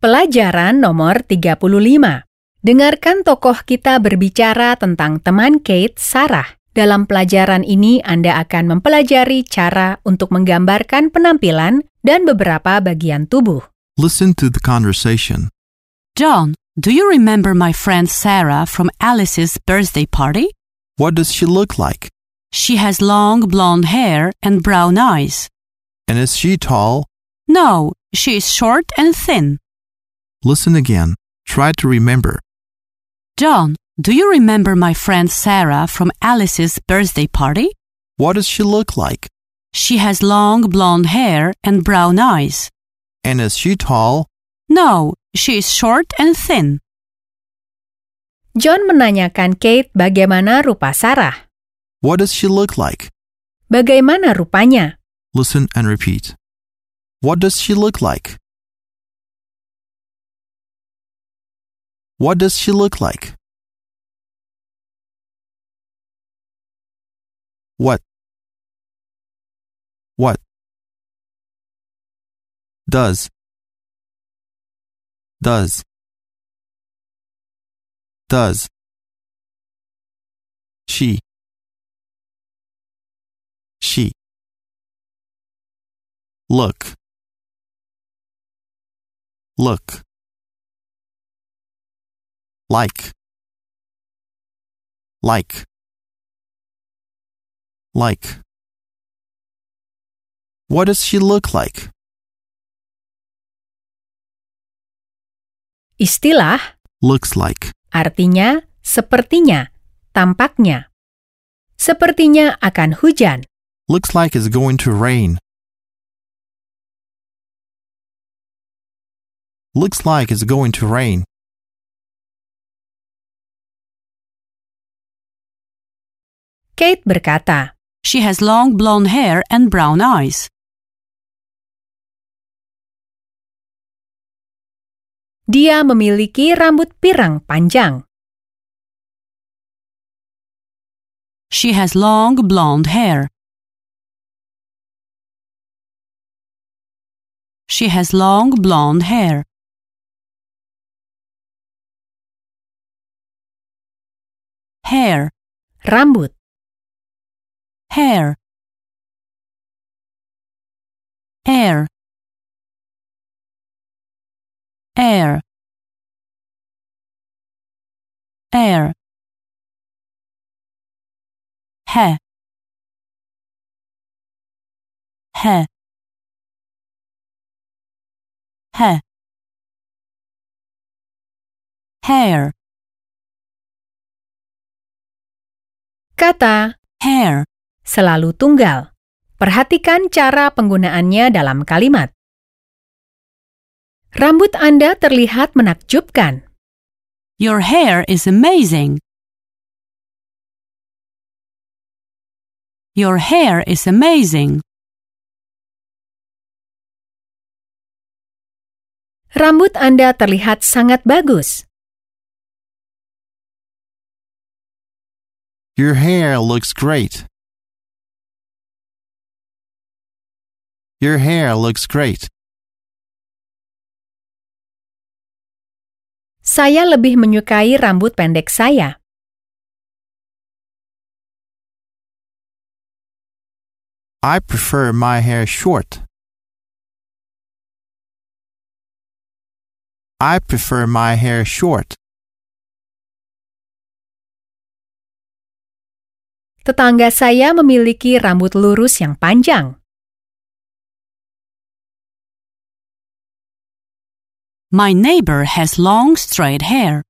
Pelajaran nomor 35. Dengarkan tokoh kita berbicara tentang teman Kate, Sarah. Dalam pelajaran ini Anda akan mempelajari cara untuk menggambarkan penampilan dan beberapa bagian tubuh. Listen to the conversation. John, do you remember my friend Sarah from Alice's birthday party? What does she look like? She has long blonde hair and brown eyes. And is she tall? No, she is short and thin. Listen again. Try to remember. John, do you remember my friend Sarah from Alice's birthday party? What does she look like? She has long blonde hair and brown eyes. And is she tall? No, she is short and thin. John menanyakan Kate bagaimana rupa Sarah. What does she look like? Bagaimana rupanya? Listen and repeat. What does she look like? What does she look like? What? What? Does. Does. Does. She. She. Look. Look. Like. Like. Like. What does she look like? Istilah Looks like. artinya sepertinya, tampaknya. Sepertinya akan hujan. Looks like it's going to rain. Looks like it's going to rain. Kate berkata, She has long blonde hair and brown eyes. dia memiliki rambut pirang panjang. She has long blonde hair. She has long blonde hair. Hair, Rambut, hair. Air. Air. Air. He. He. He. Hair. kata Hair. Selalu tunggal. Perhatikan cara penggunaannya dalam kalimat. Rambut Anda terlihat menakjubkan. Your hair is amazing. Your hair is amazing. Rambut Anda terlihat sangat bagus. Your hair looks great. Your hair looks great. Saya lebih menyukai rambut pendek saya. I prefer my hair short. I prefer my hair short. Tetangga saya memiliki rambut lurus yang panjang. My neighbor has long straight hair.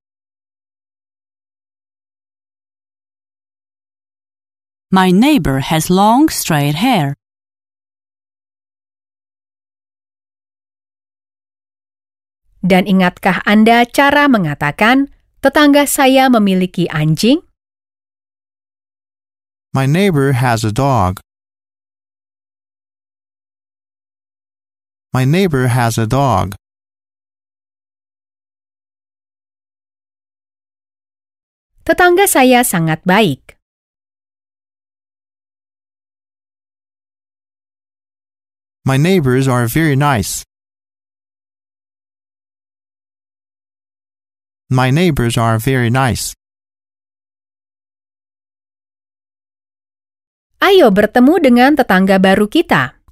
My neighbor has long straight hair. Dan ingatkah Anda cara mengatakan tetangga saya memiliki anjing? My neighbor has a dog. My neighbor has a dog. Tetangga saya sangat baik. My neighbors are very nice. My neighbors are very nice. Ayo bertemu dengan tetangga baru kita.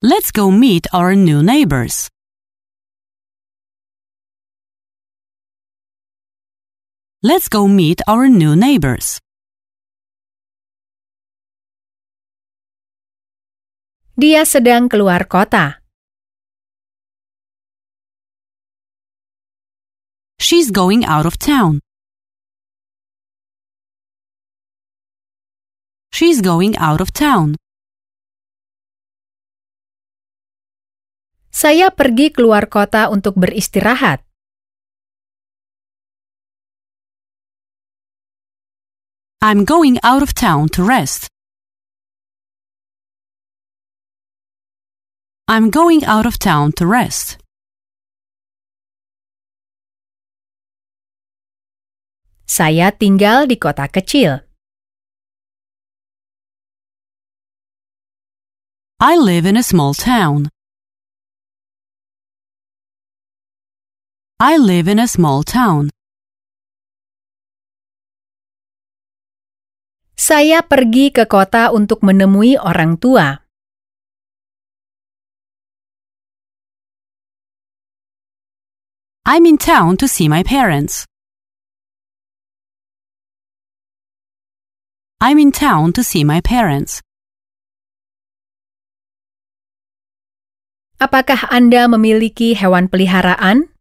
Let's go meet our new neighbors. Let's go meet our new neighbors. Dia sedang keluar kota. She's going out of town. She's going out of town. Saya pergi keluar kota untuk beristirahat. I'm going out of town to rest. I'm going out of town to rest. Saya tinggal di kota kecil. I live in a small town. I live in a small town. Saya pergi ke kota untuk menemui orang tua. I'm in town to see my parents. I'm in town to see my parents. Apakah Anda memiliki hewan peliharaan?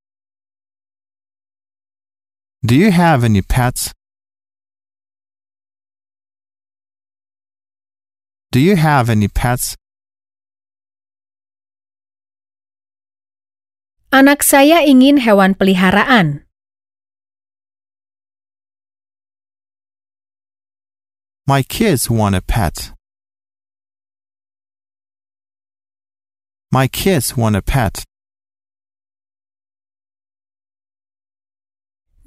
Do you have any pets? Do you have any pets? Anak saya ingin hewan peliharaan. My kids want a pet. My kids want a pet.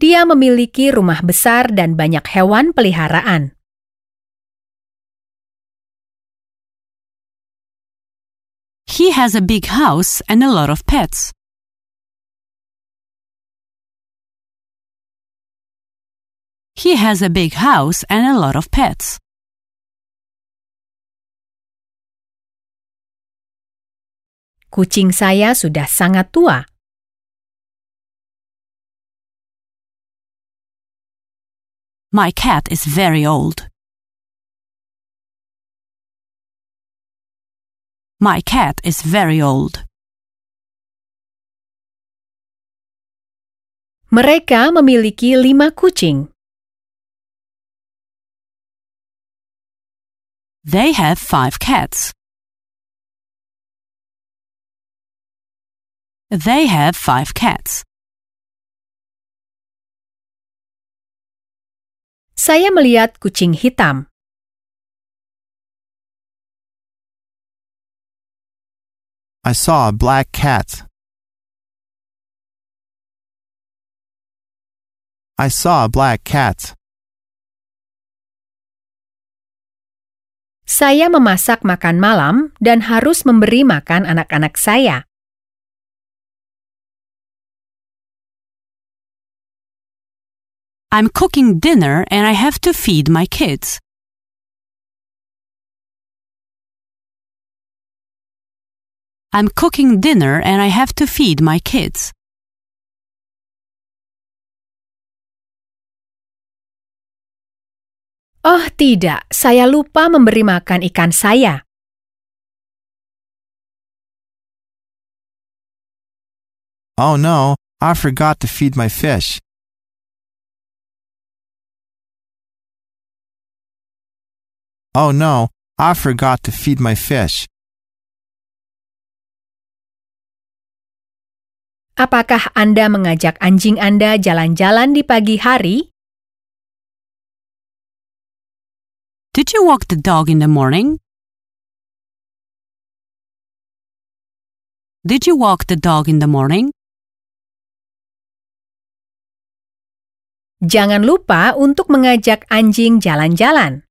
Dia memiliki rumah besar dan banyak hewan peliharaan. He has a big house and a lot of pets. He has a big house and a lot of pets. Kucing saya sudah sangat tua. My cat is very old. My cat is very old. Mereka memiliki lima kucing. They have five cats. They have five cats. Saya melihat kucing hitam. I saw a black cat. I saw a black cat. Saya memasak makan malam dan harus memberi makan anak-anak saya. I'm cooking dinner and I have to feed my kids. I'm cooking dinner and I have to feed my kids. Oh tidak, saya lupa memberi makan ikan saya. Oh no, I forgot to feed my fish. Oh no, I forgot to feed my fish. Apakah Anda mengajak anjing Anda jalan-jalan di pagi hari? Did you walk the dog in the morning? Did you walk the dog in the morning? Jangan lupa untuk mengajak anjing jalan-jalan.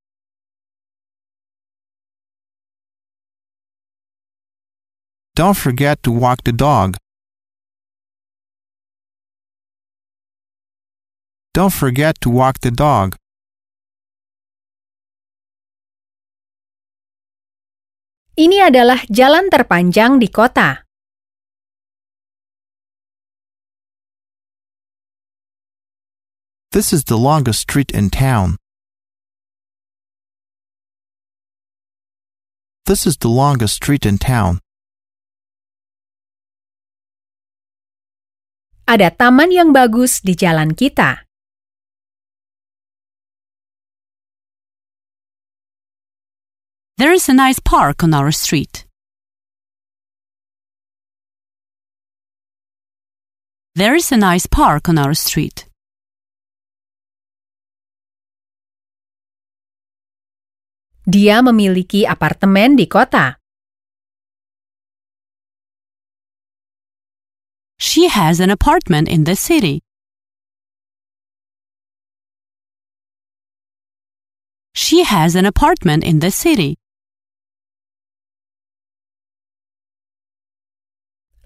Don't forget to walk the dog. Don't forget to walk the dog. Ini adalah jalan terpanjang di kota. This is the longest street in town. This is the longest street in town. Ada taman yang bagus di jalan kita. There is a nice park on our street. There is a nice park on our street. Dia memiliki apartemen di kota. She has an apartment in the city. She has an apartment in the city.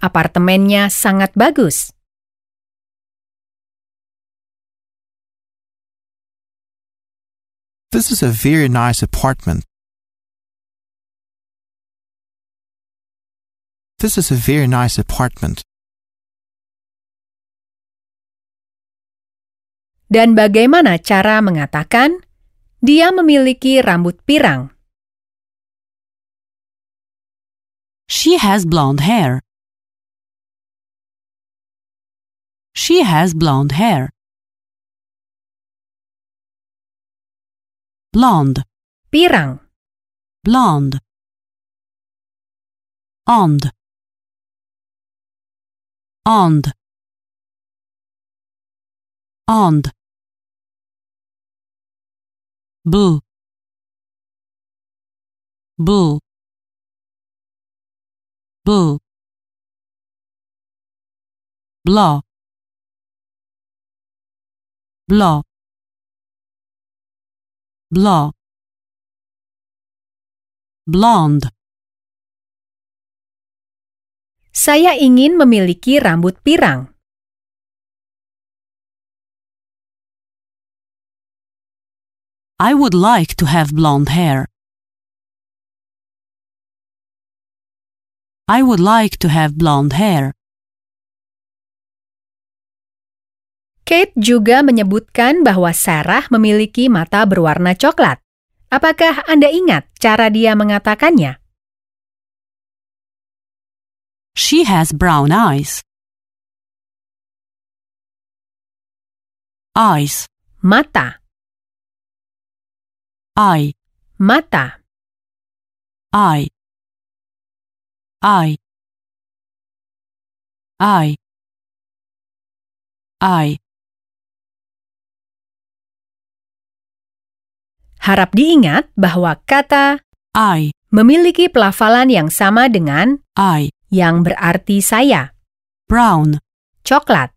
Apartemennya sangat bagus. This is a very nice apartment. This is a very nice apartment. Dan bagaimana cara mengatakan dia memiliki rambut pirang? She has blonde hair. She has blonde hair. Blonde, Pirang. blonde. Ond. Ond. Ond. Boo. Boo. Boo. Blah. Blah. Blah. Blonde. Saya ingin memiliki rambut pirang. I would like to have blonde hair. I would like to have blonde hair. Kate juga menyebutkan bahwa Sarah memiliki mata berwarna coklat. Apakah Anda ingat cara dia mengatakannya? She has brown eyes. Eyes, Mata, eye, mata. eye, eye, eye, eye. Harap diingat bahwa kata Eye, memiliki pelafalan yang sama dengan eye, yang berarti saya, brown, coklat.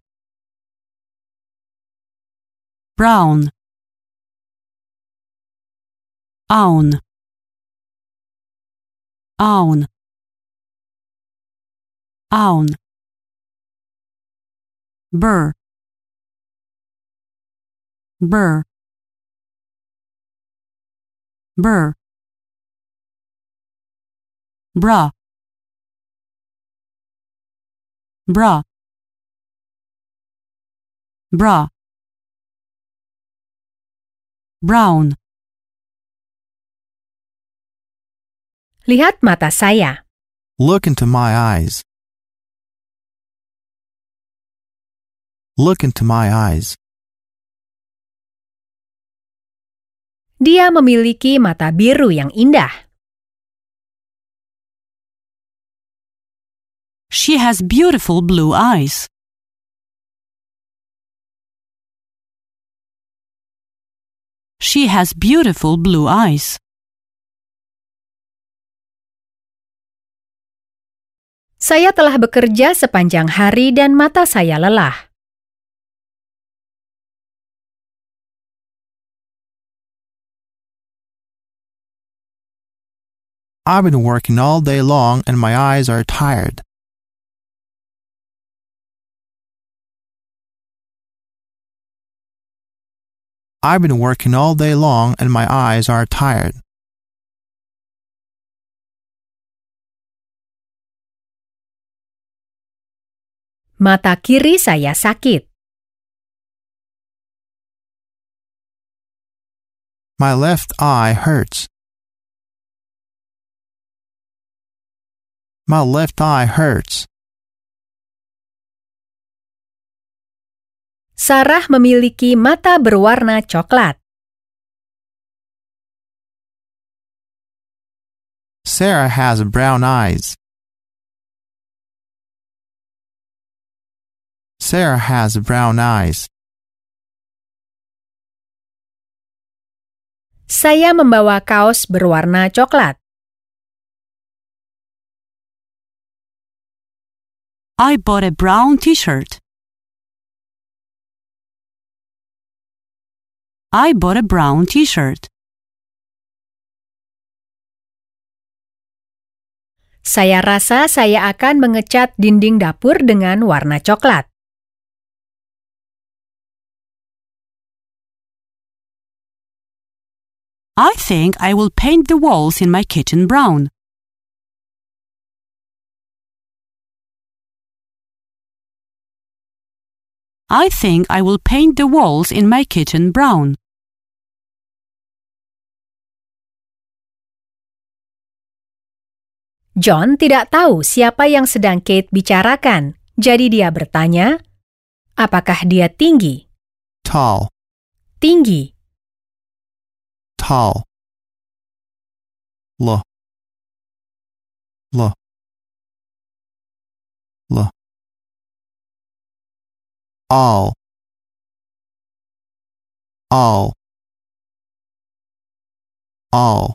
brown. Own, own, own. Burr, burr, burr. Bra, bra, bra. Brown, Lihat mata saya. Look into my eyes. Look into my eyes. Dia memiliki mata biru yang indah. She has beautiful blue eyes. She has beautiful blue eyes. Saya telah bekerja sepanjang hari dan mata saya lelah. I've been working all day long and my eyes are tired. I've been working all day long and my eyes are tired. Mata kiri saya sakit. My left eye hurts. My left eye hurts. Sarah memiliki mata berwarna coklat. Sarah has brown eyes. Sarah has brown eyes. Saya membawa kaos berwarna coklat. I bought a brown t-shirt. I bought a brown t-shirt. Saya rasa saya akan mengecat dinding dapur dengan warna coklat. I think I will paint the walls in my kitchen brown. I think I will paint the walls in my kitchen brown. John tidak tahu siapa yang sedang Kate bicarakan, jadi dia bertanya, apakah dia tinggi? Tall, Tinggi. tall. L. L. L. All. All. All.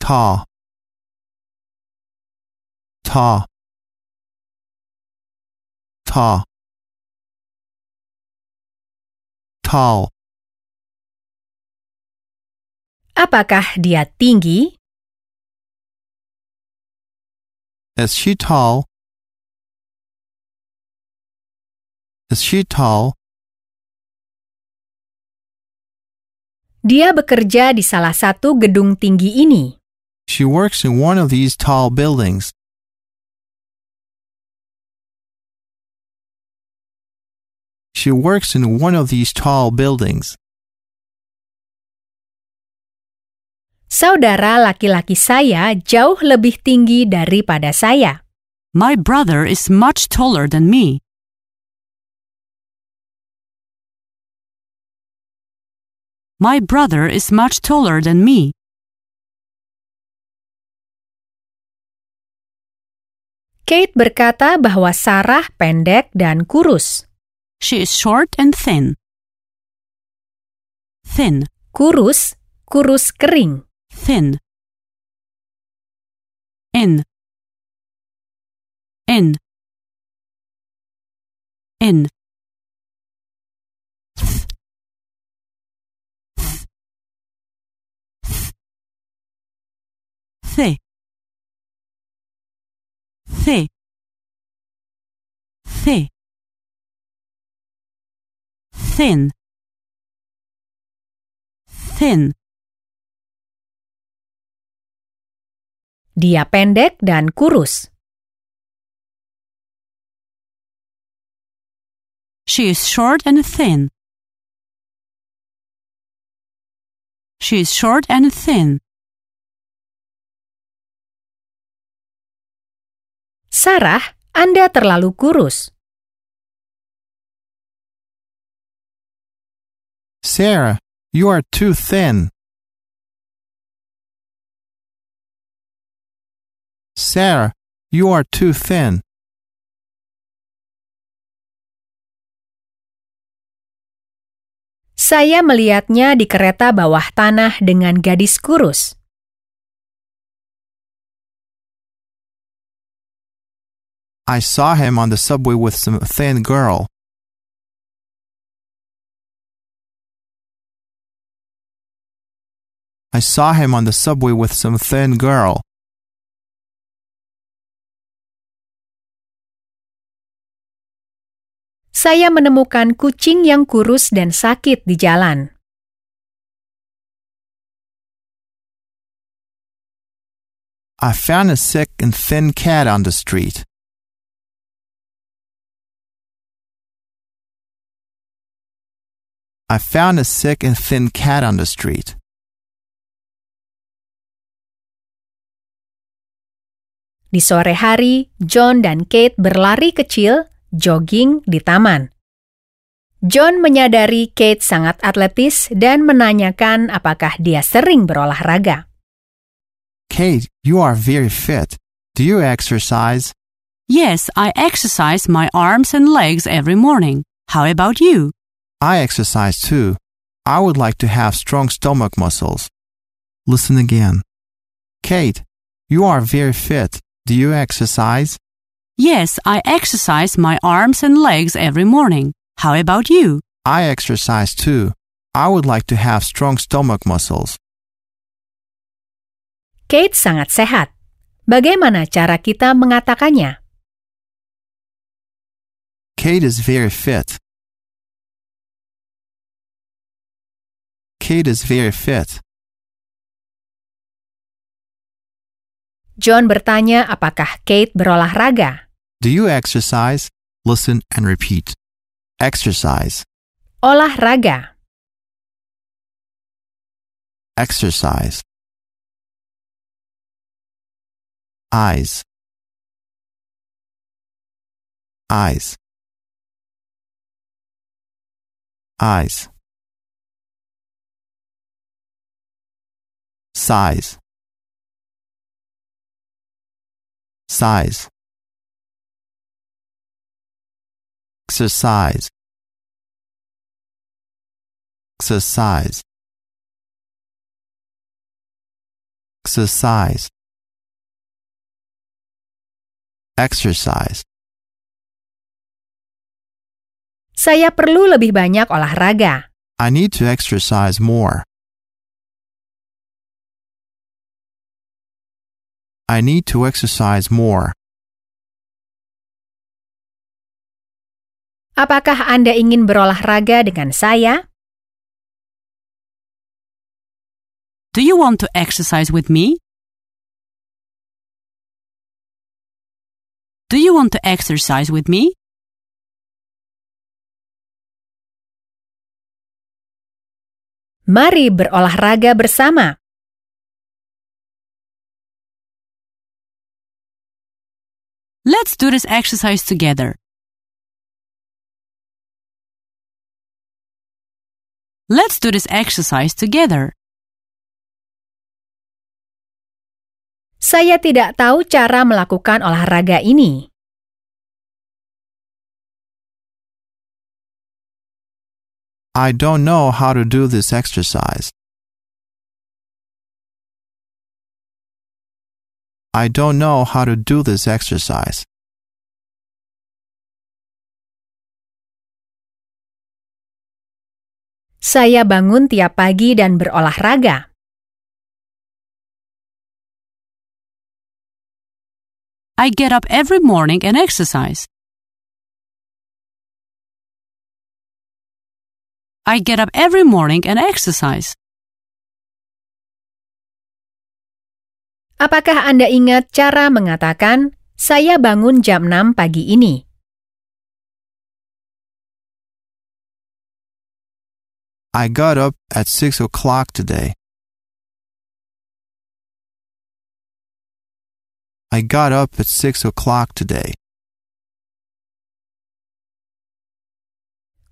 Ta. Ta. Ta. Tall. Apakah dia tinggi? Is she tall? Is she tall? Dia bekerja di salah satu gedung tinggi ini. She works in one of these tall buildings. She works in one of these tall buildings. Saudara laki-laki saya jauh lebih tinggi daripada saya. My brother is much taller than me. My brother is much taller than me. Kate berkata bahwa Sarah pendek dan kurus. She is short and thin. Thin, Kurus, kurus kering. thin. In. In. In. Thi. Thi. Thi. Thin. Thin. Dia pendek dan kurus. She is short and thin. She is short and thin. Sarah, Anda terlalu kurus. Sarah, you are too thin. Sarah, you are too thin. Saya melihatnya di kereta bawah tanah dengan gadis kurus. I saw him on the subway with some thin girl. I saw him on the subway with some thin girl. Saya menemukan kucing yang kurus dan sakit di jalan. I found a sick and thin cat on the street. I found a sick and thin cat on the street. Di sore hari, John dan Kate berlari kecil, jogging di taman. John menyadari Kate sangat atletis dan menanyakan apakah dia sering berolahraga. Kate, you are very fit. Do you exercise? Yes, I exercise my arms and legs every morning. How about you? I exercise too. I would like to have strong stomach muscles. Listen again. Kate, you are very fit. Do you exercise? Yes, I exercise my arms and legs every morning. How about you? I exercise too. I would like to have strong stomach muscles. Kate sangat sehat. Bagaimana cara kita mengatakannya? Kate is very fit. Kate is very fit. John bertanya apakah Kate berolahraga. Do you exercise? Listen and repeat. Exercise. Olahraga. Exercise. Eyes. Eyes. Eyes. Size. Size. Exercise. Exercise. Exercise. Exercise. Saya perlu lebih banyak olahraga. I need to exercise more. I need to exercise more. Apakah Anda ingin berolahraga dengan saya? Do you want to exercise with me? Do you want to exercise with me? Mari berolahraga bersama. Let's do this exercise together. Let's do this exercise together. Saya tidak tahu cara melakukan olahraga ini. I don't know how to do this exercise. I don't know how to do this exercise. Saya bangun tiap pagi dan berolahraga. I get up every morning and exercise. I get up every morning and exercise. Apakah Anda ingat cara mengatakan, saya bangun jam 6 pagi ini? I got up at 6 o'clock today. I got up at 6 o'clock today.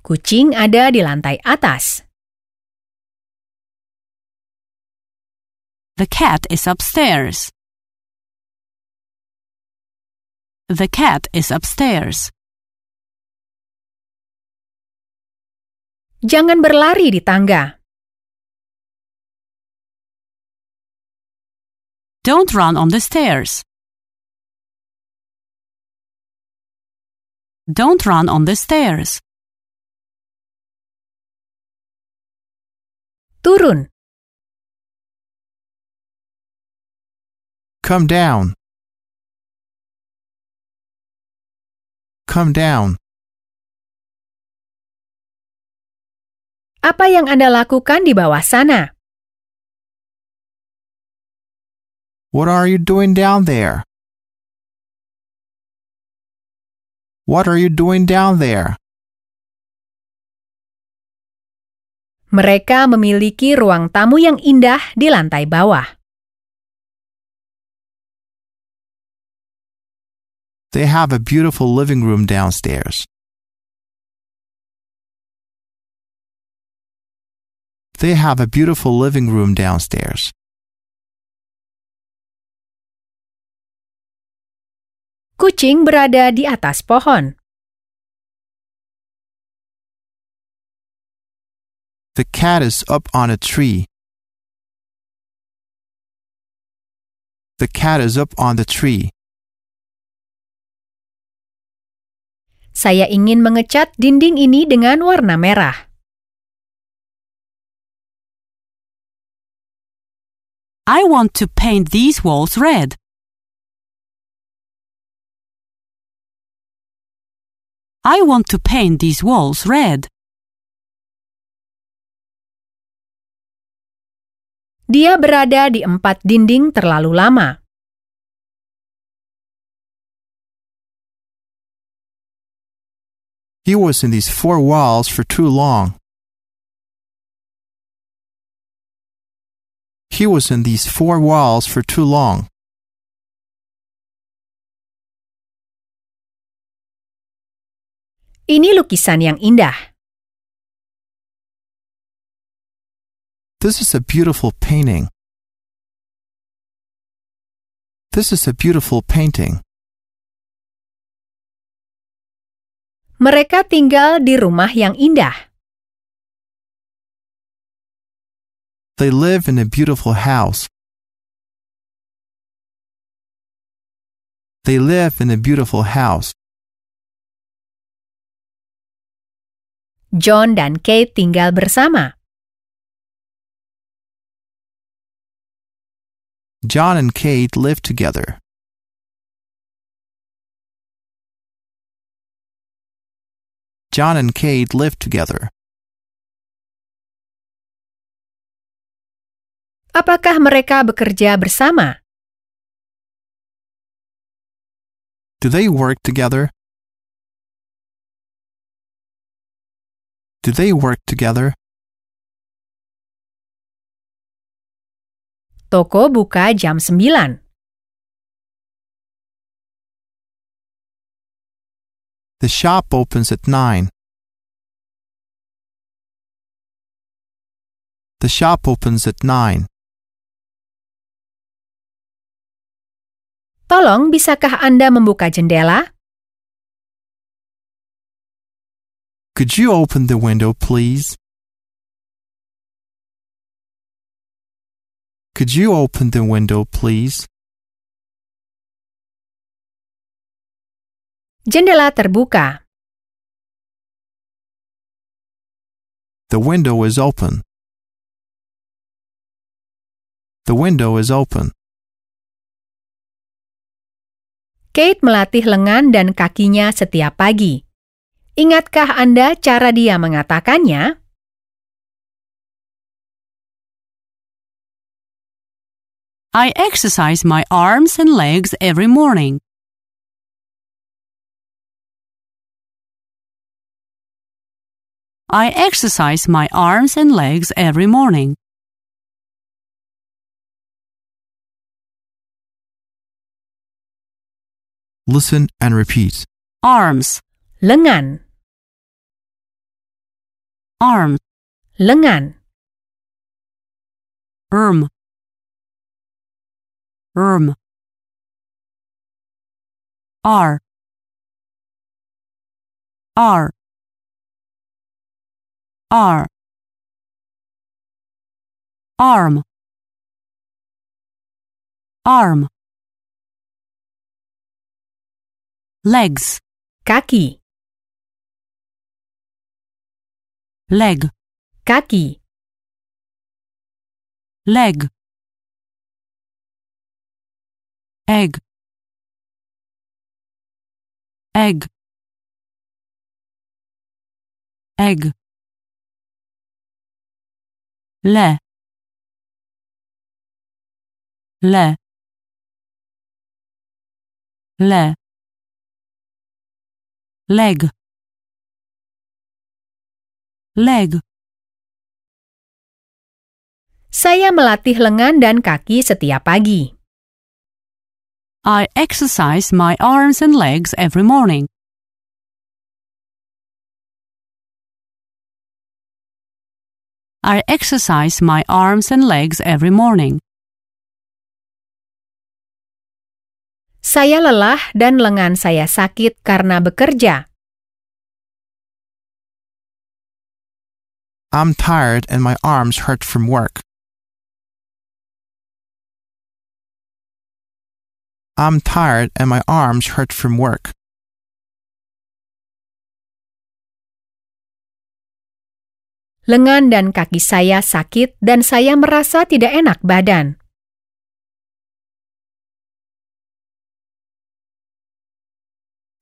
Kucing ada di lantai atas. The cat is upstairs. The cat is upstairs. Jangan berlari di tangga. Don't run on the stairs. Don't run on the stairs. Turun. Come down. Come down. Apa yang Anda lakukan di bawah sana? What are you doing down there? What are you doing down there? Mereka memiliki ruang tamu yang indah di lantai bawah. They have a beautiful living room downstairs. They have a beautiful living room downstairs. Kucing berada di atas pohon. The cat is up on a tree. The cat is up on the tree. Saya ingin mengecat dinding ini dengan warna merah. I want to paint these walls red. I want to paint these walls red. Dia berada di empat dinding terlalu lama. He was in these four walls for too long. He was in these four walls for too long. Ini lukisan yang indah. This is a beautiful painting. This is a beautiful painting. Mereka tinggal di rumah yang indah. They live in a beautiful house. They live in a beautiful house. John dan Kate tinggal bersama. John and Kate live together. John and Kate live together. Apakah mereka bekerja bersama? Do they work together? Do they work together? Toko buka jam 9. The shop opens at 9. The shop opens at 9. Tolong, bisakah Anda membuka jendela? Could you open the window, please? Could you open the window, please? Jendela terbuka. The window is open. The window is open. Kate melatih lengan dan kakinya setiap pagi. Ingatkah Anda cara dia mengatakannya? I exercise my arms and legs every morning. I exercise my arms and legs every morning. Listen and repeat. Arms, Lengan, arms, lengan, arm, arm. R, R, R. Arm, arm. Legs, kaki, leg, kaki, leg. egg. Egg. Egg le le le leg. leg. Saya melatih lengan dan kaki setiap pagi. I exercise my arms and legs every morning. I exercise my arms and legs every morning. Saya lelah dan lengan saya sakit karena bekerja. I'm tired and my arms hurt from work. I'm tired and my arms hurt from work. Lengan dan kaki saya sakit dan saya merasa tidak enak badan.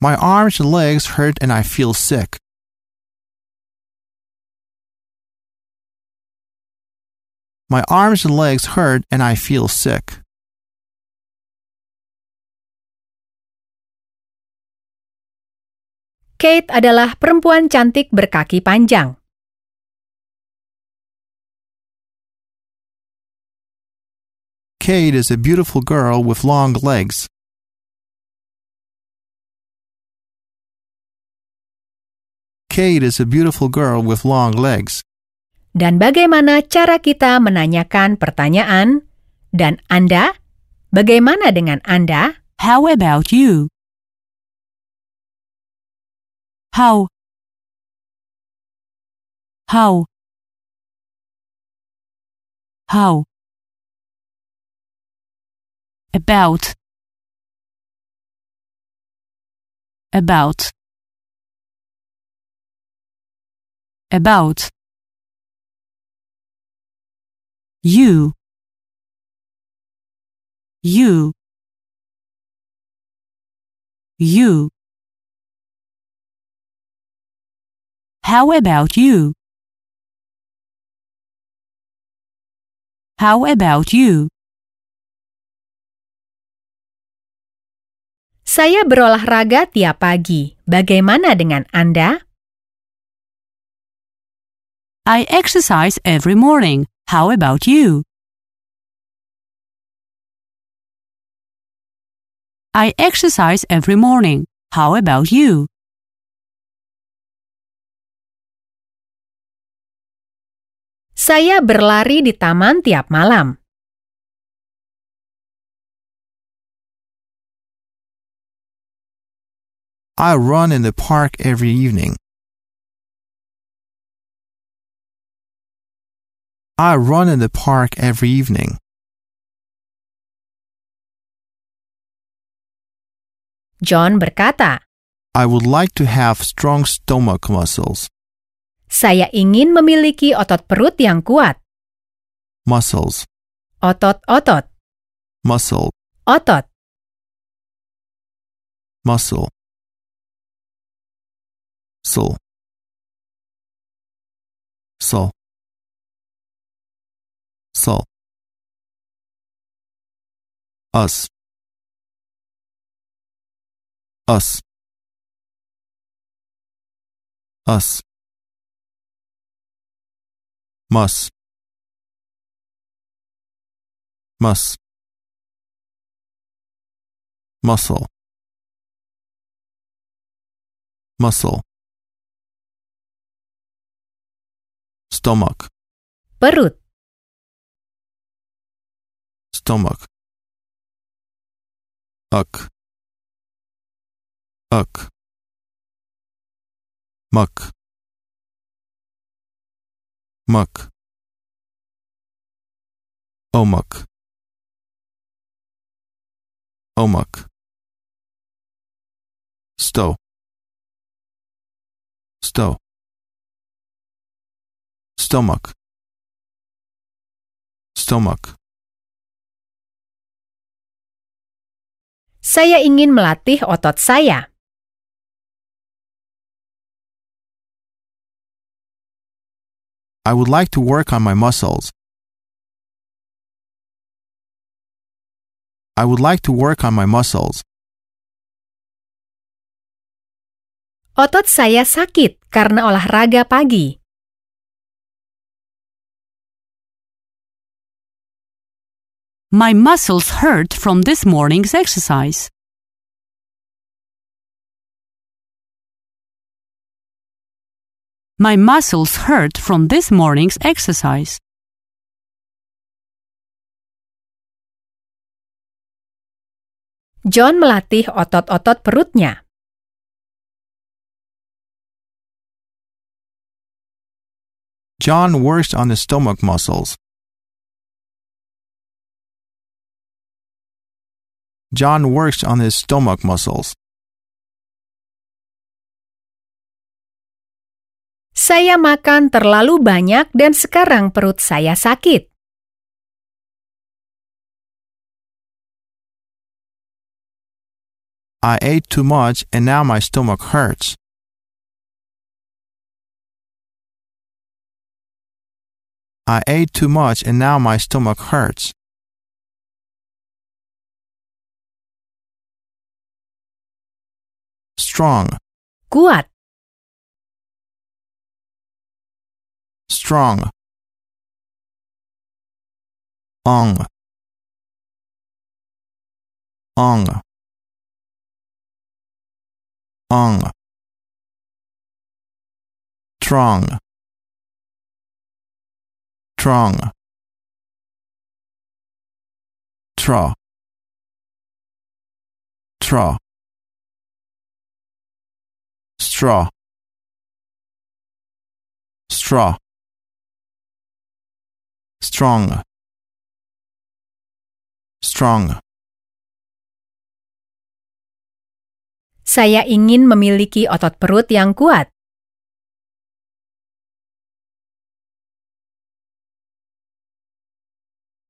My arms and legs hurt and I feel sick. My arms and legs hurt and I feel sick. Kate adalah perempuan cantik berkaki panjang. Kate is a beautiful girl with long legs. Kate is a beautiful girl with long legs. Dan bagaimana cara kita menanyakan pertanyaan? Dan Anda? Bagaimana dengan Anda? How about you? How? How? How? About. About. About. You. You. You. How about you? How about you? Saya berolahraga tiap pagi. Bagaimana dengan Anda? I exercise every morning. How about you? I exercise every morning. How about you? Saya berlari di taman tiap malam. I run in the park every evening. I run in the park every evening. John berkata, I would like to have strong stomach muscles. saya ingin memiliki otot perut yang kuat. Muscles. Otot-otot, Muscle. otot. Muscle. Soul. Soul. Soul. Us. Us. Us. Must. Must. Muscle. Muscle. Stomach. Perut, Stomach. Uck. Uck. Muck. Muck. Omuck. Omuck. sto Stow. Stomach. Stomach. Saya ingin melatih otot saya. I would like to work on my muscles. I would like to work on my muscles. Otot saya sakit karena olahraga pagi. My muscles hurt from this morning's exercise. My muscles hurt from this morning's exercise. John melatih otot-otot perutnya. John works on his stomach muscles. John works on his stomach muscles. Saya makan terlalu banyak dan sekarang perut saya sakit. I ate too much and now my stomach hurts. I ate too much and now my stomach hurts. Strong, Kuat, strong. Ong, ong. Ong. strong Trong. Tra. Tra. Straw. Straw. Strong. Strong. saya ingin memiliki otot perut yang kuat.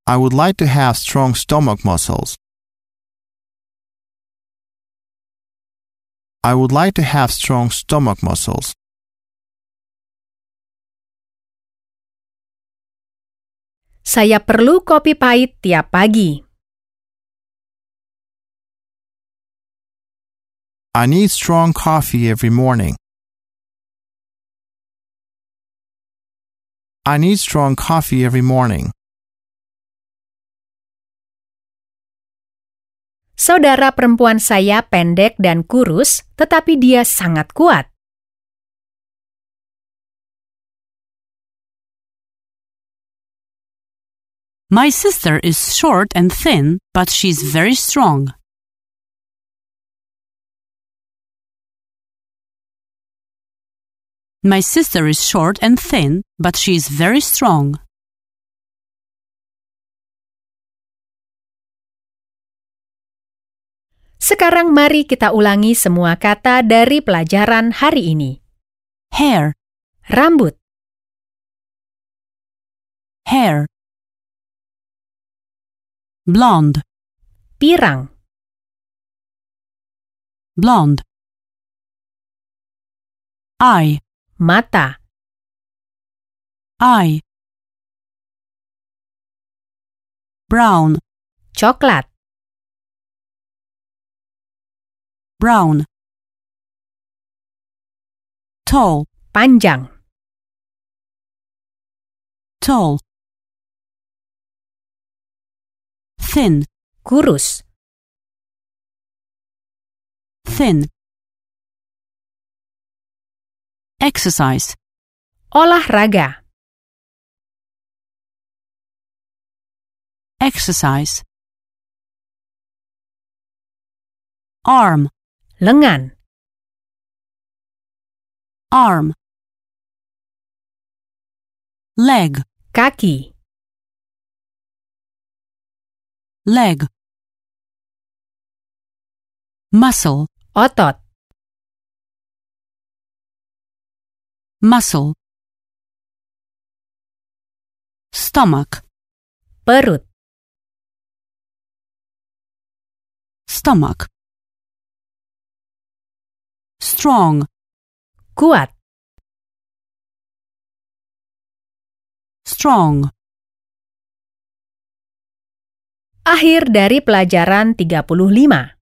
I would like to have strong stomach muscles. I would like to have strong stomach muscles. Saya perlu kopi pahit tiap pagi. I need strong coffee every morning. I need strong coffee every morning. Saudara perempuan saya pendek dan kurus, tetapi dia sangat kuat. My sister is short and thin, but she's very strong. My sister is short and thin, but she is very strong. Sekarang mari kita ulangi semua kata dari pelajaran hari ini. Hair, Rambut, hair. Blonde, pirang, blonde. Eye, mata, eye. Brown, coklat, brown. Tall, panjang, tall. Thin, kurus, thin. Exercise, olahraga, exercise. Arm, lengan, arm. Leg, kaki, leg. Muscle, otot, muscle. Stomach, perut, stomach. Strong, kuat, strong. Akhir dari pelajaran 35.